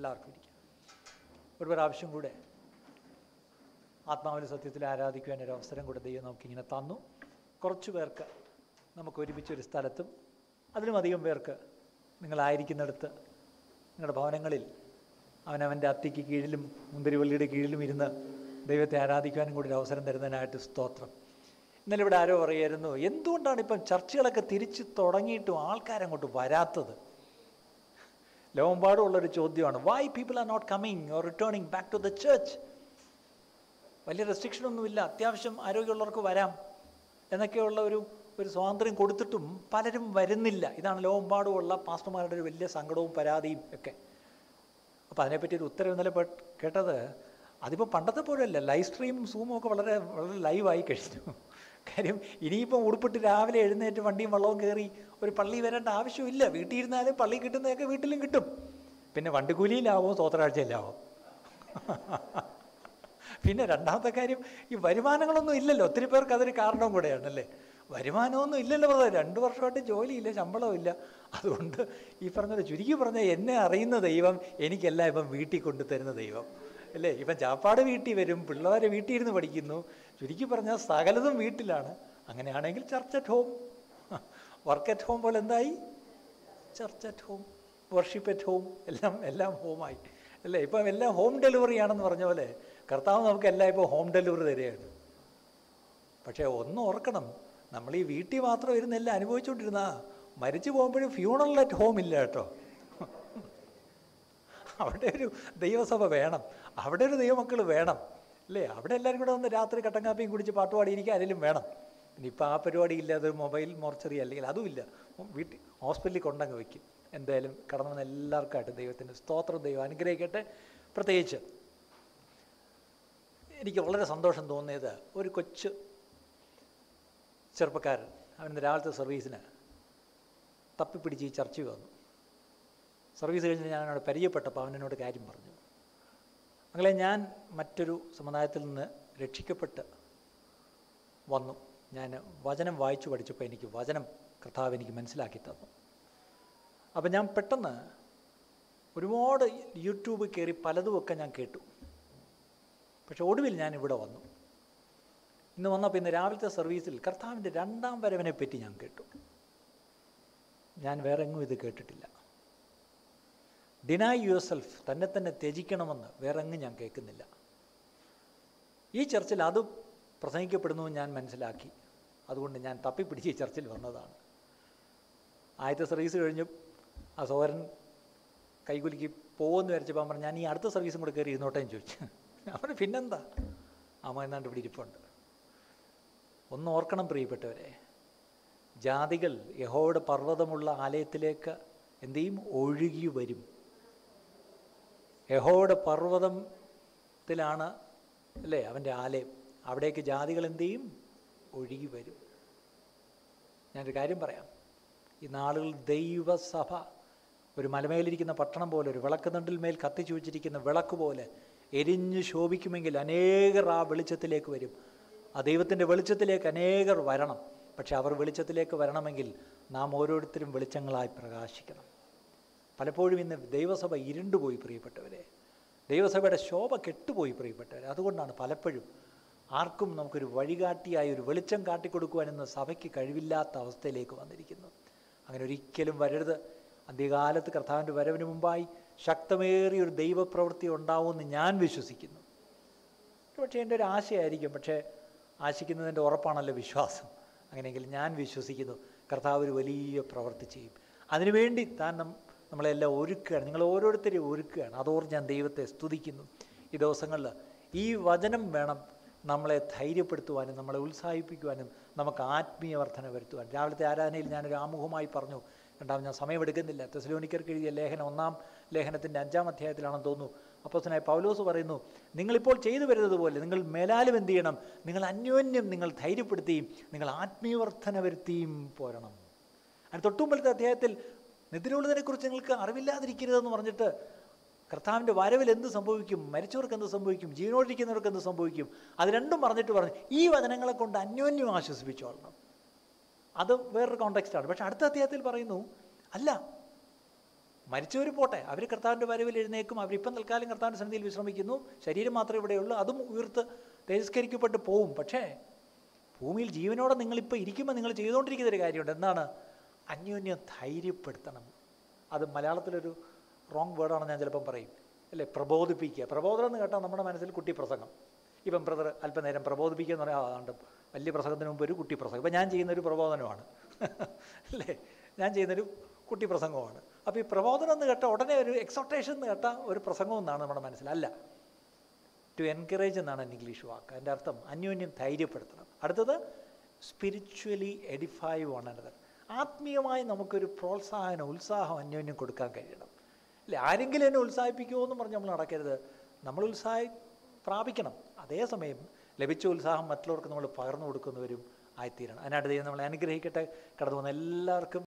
എല്ലാവർക്കും ഇരിക്കാം. ഒരു പ്രാവശ്യം കൂടെ ആത്മാവിന്റെ സത്യത്തിൽ ആരാധിക്കുവാൻ ഒരു അവസരം കൂടെ ദൈവം നമുക്കിങ്ങനെ തന്നു. കുറച്ച് പേർക്ക് നമുക്ക് ഒരുമിച്ചൊരു സ്ഥലത്തും അതിലും അധികം പേർക്ക് നിങ്ങളായിരിക്കുന്നിടത്ത് നിങ്ങളുടെ ഭവനങ്ങളിൽ അവനവന്റെ അത്തിക്ക് കീഴിലും മുന്തിരിവള്ളിയുടെ കീഴിലും ഇരുന്ന് ദൈവത്തെ ആരാധിക്കുവാനും കൂടി ഒരു അവസരം തരുന്നതിനായിട്ട് സ്തോത്രം. ഇന്നലെ ഇവിടെ ആരോ പറയായിരുന്നു എന്തുകൊണ്ടാണ് ഇപ്പം ചർച്ചകളൊക്കെ തിരിച്ച് തുടങ്ങിയിട്ടും ആൾക്കാരങ്ങോട്ട് വരാത്തത്? ലോകമ്പാടുമുള്ളൊരു ചോദ്യമാണ് why people are not coming or returning back to the church വലിയ റെസ്ട്രിക്ഷൻ ഒന്നുമില്ല അത്യാവശ്യം ആരോഗ്യമുള്ളവർക്ക് വരാം എന്നൊക്കെയുള്ള ഒരു ഒരു സ്വാതന്ത്ര്യം കൊടുത്തിട്ടും പലരും വരുന്നില്ല. ഇതാണ് ലോകമ്പാടുമുള്ള പാസ്റ്റർമാരുടെ ഒരു വലിയ സങ്കടവും പരാതിയും ഒക്കെ. അപ്പോൾ അതിനെപ്പറ്റി ഒരു ഉത്തരം ഇന്നലെ കേട്ടത് അതിപ്പോൾ പണ്ടത്തെ പോലെയല്ല ലൈവ് സ്ട്രീമും സൂമും ഒക്കെ വളരെ വളരെ ലൈവായി കഴിഞ്ഞു. കാര്യം ഇനിയിപ്പം ഉടുപ്പിട്ട് രാവിലെ എഴുന്നേറ്റ് വണ്ടിയും വള്ളവും കയറി ഒരു പള്ളി വരേണ്ട ആവശ്യമില്ല. വീട്ടിൽ ഇരുന്നാലും പള്ളി കിട്ടുന്നതൊക്കെ വീട്ടിലും കിട്ടും. പിന്നെ വണ്ടിക്കൂലിയിലാവോ തോത്തരാഴ്ചയിലാവോ പിന്നെ രണ്ടാമത്തെ കാര്യം ഈ വരുമാനങ്ങളൊന്നും ഇല്ലല്ലോ. ഒത്തിരി പേർക്ക് അതൊരു കാരണവും കൂടെയാണല്ലേ. വരുമാനമൊന്നും ഇല്ലല്ലോ പറഞ്ഞത് രണ്ട് വർഷമായിട്ട് ജോലിയില്ല ശമ്പളമില്ല അതുകൊണ്ട് ഈ പറഞ്ഞ ചുരുക്കി പറഞ്ഞ എന്നെ അറിയുന്ന ദൈവം എനിക്കെല്ലാം ഇപ്പം വീട്ടിൽ കൊണ്ടുതരുന്ന ദൈവം. അല്ലേ? ഇപ്പം ചാപ്പാട് വീട്ടിൽ വരും പിള്ളേരെ വീട്ടിൽ ഇരുന്ന് പഠിക്കുന്നു. ചുരുക്കി പറഞ്ഞാൽ സകലതും വീട്ടിലാണ്. അങ്ങനെയാണെങ്കിൽ church at home. Work at home പോലെ എന്തായി? Church at home worship at home എല്ലാം എല്ലാം ഹോമായി. അല്ലേ? ഇപ്പം എല്ലാം ഹോം ഡെലിവറി ആണെന്ന് പറഞ്ഞ പോലെ കർത്താവ് നമുക്ക് എല്ലാം ഇപ്പോൾ ഹോം ഡെലിവറി തരികയാണ്. പക്ഷേ ഒന്ന് ഓർക്കണം നമ്മൾ ഈ വീട്ടിൽ മാത്രം ഇരുന്നെല്ലാം അനുഭവിച്ചുകൊണ്ടിരുന്ന മരിച്ചു പോകുമ്പോഴും ഫ്യൂണറൽ അറ്റ് ഹോം ഇല്ല കേട്ടോ. അവിടെ ഒരു ദൈവസഭ വേണം. അവിടെ ഒരു ദൈവമക്കൾ വേണം. അല്ലേ? അവിടെ എല്ലാവരും കൂടെ വന്ന് രാത്രി കട്ടൻ കുടിച്ച് പാട്ടുപാടിയിരിക്കുക ആരെങ്കിലും വേണം. ഇനിയിപ്പോൾ ആ പരിപാടി ഇല്ലാതെ മൊബൈൽ മോർച്ചറി അല്ലെങ്കിൽ അതുമില്ല വീട്ടിൽ ഹോസ്പിറ്റലിൽ കൊണ്ടങ്ങ് വയ്ക്കും എന്തായാലും കടന്നു വന്ന എല്ലാവർക്കായിട്ട് ദൈവത്തിന്റെ സ്തോത്രം ദൈവം അനുഗ്രഹിക്കട്ടെ. പ്രത്യേകിച്ച് എനിക്ക് വളരെ സന്തോഷം തോന്നിയത് ഒരു കൊച്ചു ചെറുപ്പക്കാരൻ. അവൻ രാവിലത്തെ സർവീസിന് തപ്പിപ്പിടിച്ച് ഈ ചർച്ച വന്നു. സർവീസ് കഴിഞ്ഞ് ഞാൻ അവനോട് പരിചയപ്പെട്ടപ്പോൾ അവൻ എന്നോട് കാര്യം പറഞ്ഞു. അങ്ങനെ ഞാൻ മറ്റൊരു സമുദായത്തിൽ നിന്ന് രക്ഷിക്കപ്പെട്ട് വന്നു. ഞാൻ വചനം വായിച്ചു പഠിച്ചപ്പോൾ എനിക്ക് വചനം കർത്താവ് എനിക്ക് മനസ്സിലാക്കി തന്നു. അപ്പം ഞാൻ പെട്ടെന്ന് ഒരുപാട് യൂട്യൂബ് കയറി പലതുമൊക്കെ ഞാൻ കേട്ടു. പക്ഷെ ഒടുവിൽ ഞാൻ ഇവിടെ വന്നു. ഇന്ന് വന്നപ്പോൾ ഇന്ന് രാവിലത്തെ സർവീസിൽ കർത്താവിന്റെ രണ്ടാം വരവിനെ പറ്റി ഞാൻ കേട്ടു. ഞാൻ വേറെ എങ്ങും ഇത് കേട്ടിട്ടില്ല. ഡിനായ് യുവർ സെൽഫ് തന്നെ തന്നെ ത്യജിക്കണമെന്ന് വേറെ ഞാൻ കേൾക്കുന്നില്ല. ഈ ചർച്ചിൽ അത് പ്രസംഗിക്കപ്പെടുന്നു ഞാൻ മനസ്സിലാക്കി. അതുകൊണ്ട് ഞാൻ തപ്പിപ്പിടിച്ച് ഈ ചർച്ചിൽ വന്നതാണ്. ആദ്യത്തെ സർവീസ് കഴിഞ്ഞു ആ സോരൻ കൈകുലുക്കി പോകുമെന്ന് വിചാരിച്ചപ്പോൾ പറഞ്ഞു ഞാൻ ഈ അടുത്ത സർവീസും കൂടെ കയറി ഇരുന്നോട്ടേ ചോദിച്ചു. അവന് പിന്നെന്താ? അമ്മ എന്നാണ്ട് ഇവിടെ ഇരിപ്പുണ്ട്. ഒന്ന് ഓർക്കണം പ്രിയപ്പെട്ടവരെ. ജാതികൾ യഹോയുടെ പർവതമുള്ള ആലയത്തിലേക്ക് എന്തേയും ചെയ്യും? ഒഴുകി വരും. യഹോയുടെ പർവതത്തിലാണ് അല്ലേ അവന്റെ ആലയം. അവിടേക്ക് ജാതികൾ എന്തു ചെയ്യും? ഒഴുകി വരും. ഞാനൊരു കാര്യം പറയാം. ഈ നാളുകൾ ദൈവസഭ ഒരു മലമേലിരിക്കുന്ന പട്ടണം പോലെ ഒരു വിളക്ക് നണ്ടിൽ മേൽ കത്തിച്ചു വെച്ചിരിക്കുന്ന വിളക്ക് പോലെ എരിഞ്ഞ് ശോഭിക്കുമെങ്കിൽ അനേകർ ആ വെളിച്ചത്തിലേക്ക് വരും. ആ ദൈവത്തിന്റെ വെളിച്ചത്തിലേക്ക് അനേകർ വരണം. പക്ഷെ അവർ വെളിച്ചത്തിലേക്ക് വരണമെങ്കിൽ നാം ഓരോരുത്തരും വെളിച്ചങ്ങളായി പ്രകാശിക്കണം. പലപ്പോഴും ഇന്ന് ദൈവസഭ ഇരുണ്ടുപോയി പ്രിയപ്പെട്ടവരെ. ദൈവസഭയുടെ ശോഭ കെട്ടുപോയി പ്രിയപ്പെട്ടവരെ. അതുകൊണ്ടാണ് പലപ്പോഴും ആർക്കും നമുക്കൊരു വഴികാട്ടിയായി ഒരു വെളിച്ചം കാട്ടിക്കൊടുക്കുവാനെന്ന് സഭയ്ക്ക് കഴിവില്ലാത്ത അവസ്ഥയിലേക്ക് വന്നിരിക്കുന്നു. അങ്ങനെ ഒരിക്കലും വരരുത്. അന്ത്യകാലത്ത് കർത്താവിന്റെ വരവിന് മുമ്പായി ശക്തമേറിയ ഒരു ദൈവപ്രവൃത്തി ഉണ്ടാവുമെന്ന് ഞാൻ വിശ്വസിക്കുന്നു. പക്ഷേ എന്റെ ഒരു ആശയായിരിക്കും. പക്ഷേ ആശിക്കുന്നതിന്റെ ഉറപ്പാണല്ലോ വിശ്വാസം. അങ്ങനെയെങ്കിൽ ഞാൻ വിശ്വസിക്കുന്നു കർത്താവ് ഒരു വലിയ പ്രവൃത്തി ചെയ്യും. അതിനുവേണ്ടി താൻ നമ്മളെല്ലാം ഒരുക്കുകയാണ്. നിങ്ങൾ ഓരോരുത്തരെയും ഒരുക്കുകയാണ്. അതോർ ഞാൻ ദൈവത്തെ സ്തുതിക്കുന്നു. ഈ ദിവസങ്ങളിൽ ഈ വചനം വേണം നമ്മളെ ധൈര്യപ്പെടുത്തുവാനും നമ്മളെ ഉത്സാഹിപ്പിക്കുവാനും നമുക്ക് ആത്മീയ വർധന വരുത്തുവാൻ. രാവിലത്തെ ആരാധനയിൽ ഞാനൊരു ആമുഖമായി പറഞ്ഞു. രണ്ടാമത് ഞാൻ സമയമെടുക്കുന്നില്ല. തെസലോനിക്കർക്ക് എഴുതിയ ലേഖനം ഒന്നാം ലേഖനത്തിന്റെ അഞ്ചാം അധ്യായത്തിലാണെന്ന് തോന്നുന്നു. അപ്പോസനായ പൗലോസ് പറയുന്നു നിങ്ങളിപ്പോൾ ചെയ്തു വരുന്നത് പോലെ നിങ്ങൾ മേലാലും എന്ത് ചെയ്യണം? നിങ്ങൾ അന്യോന്യം നിങ്ങൾ ധൈര്യപ്പെടുത്തിയും നിങ്ങൾ ആത്മീയവർദ്ധന വരുത്തിയും പോരണം. അതിന് തൊട്ടുമ്പോഴത്തെ അധ്യായത്തിൽ നിദ്രയുള്ളതിനെക്കുറിച്ച് നിങ്ങൾക്ക് അറിവില്ലാതിരിക്കരുതെന്ന് പറഞ്ഞിട്ട് കർത്താവിന്റെ വരവിൽ എന്ത് സംഭവിക്കും? മരിച്ചവർക്ക് എന്ത് സംഭവിക്കും? ജീവനോടിരിക്കുന്നവർക്ക് എന്ത് സംഭവിക്കും? അത് രണ്ടും പറഞ്ഞിട്ട് പറഞ്ഞു ഈ വചനങ്ങളെ കൊണ്ട് അന്യോന്യം ആശ്വസിപ്പിച്ചോളണം. അത് വേറൊരു കോണ്ടെക്സ്റ്റാണ് പക്ഷെ അടുത്ത അധ്യായത്തിൽ പറയുന്നു അല്ല മരിച്ചവർ പോട്ടെ അവർ കർത്താവിന്റെ വരവിൽ എഴുന്നേക്കും അവരിപ്പം തൽക്കാലം കർത്താവിന്റെ സന്നിധിയിൽ വിശ്രമിക്കുന്നു ശരീരം മാത്രമേ ഇവിടെയുള്ളൂ അതും ഉയർത്ത് തേജസ്കരിക്കപ്പെട്ട് പോവും. പക്ഷേ ഭൂമിയിൽ ജീവനോടെ നിങ്ങളിപ്പോൾ ഇരിക്കുമ്പോൾ നിങ്ങൾ ചെയ്തുകൊണ്ടിരിക്കുന്ന ഒരു കാര്യമുണ്ട്. എന്താണ്? അന്യോന്യം ധൈര്യപ്പെടുത്തണം അത് മലയാളത്തിലൊരു റോങ് വേർഡാണെന്ന് ഞാൻ ചിലപ്പം പറയും. അല്ലേ? പ്രബോധിപ്പിക്കുക. പ്രബോധനം എന്ന് കേട്ടാൽ നമ്മുടെ മനസ്സിൽ കുട്ടി പ്രസംഗം. ഇപ്പം ബ്രദർ അല്പനേരം പ്രബോധിപ്പിക്കുക എന്ന് പറയാം അതാണ്ട് വലിയ പ്രസംഗത്തിന് മുമ്പ് ഒരു കുട്ടി പ്രസംഗം. ഇപ്പം ഞാൻ ചെയ്യുന്നൊരു പ്രബോധനമാണ്. അല്ലേ? ഞാൻ ചെയ്യുന്നൊരു കുട്ടി പ്രസംഗമാണ് അപ്പോൾ ഈ പ്രബോധനം എന്ന് കേട്ട ഉടനെ ഒരു എക്സോട്ടേഷൻ എന്ന് കേട്ട ഒരു പ്രസംഗം എന്നാണ് നമ്മുടെ മനസ്സിൽ. അല്ല. ടു എൻകറേജ് എന്നാണ് ഇംഗ്ലീഷ് വാക്ക്. അതിന്റെ അർത്ഥം അന്യോന്യം ധൈര്യപ്പെടുത്തണം. അടുത്തത് സ്പിരിച്വലി എഡിഫൈ വൺ അനദർ ആത്മീയമായി നമുക്കൊരു പ്രോത്സാഹനം ഉത്സാഹം അന്യോന്യം കൊടുക്കാൻ കഴിയണം. അല്ലേ? ആരെങ്കിലും എന്നെ ഉത്സാഹിപ്പിക്കുമോ എന്ന് പറഞ്ഞ് നമ്മൾ നടക്കരുത്. നമ്മൾ ഉത്സാഹി പ്രാപിക്കണം. അതേസമയം ലഭിച്ച ഉത്സാഹം മറ്റുള്ളവർക്ക് നമ്മൾ പകർന്നു കൊടുക്കുന്നവരും ആയിത്തീരണം. അതിനായിട്ട് ദൈവം നമ്മളെ അനുഗ്രഹിക്കട്ടെ. കടന്നു പോകുന്ന എല്ലാവർക്കും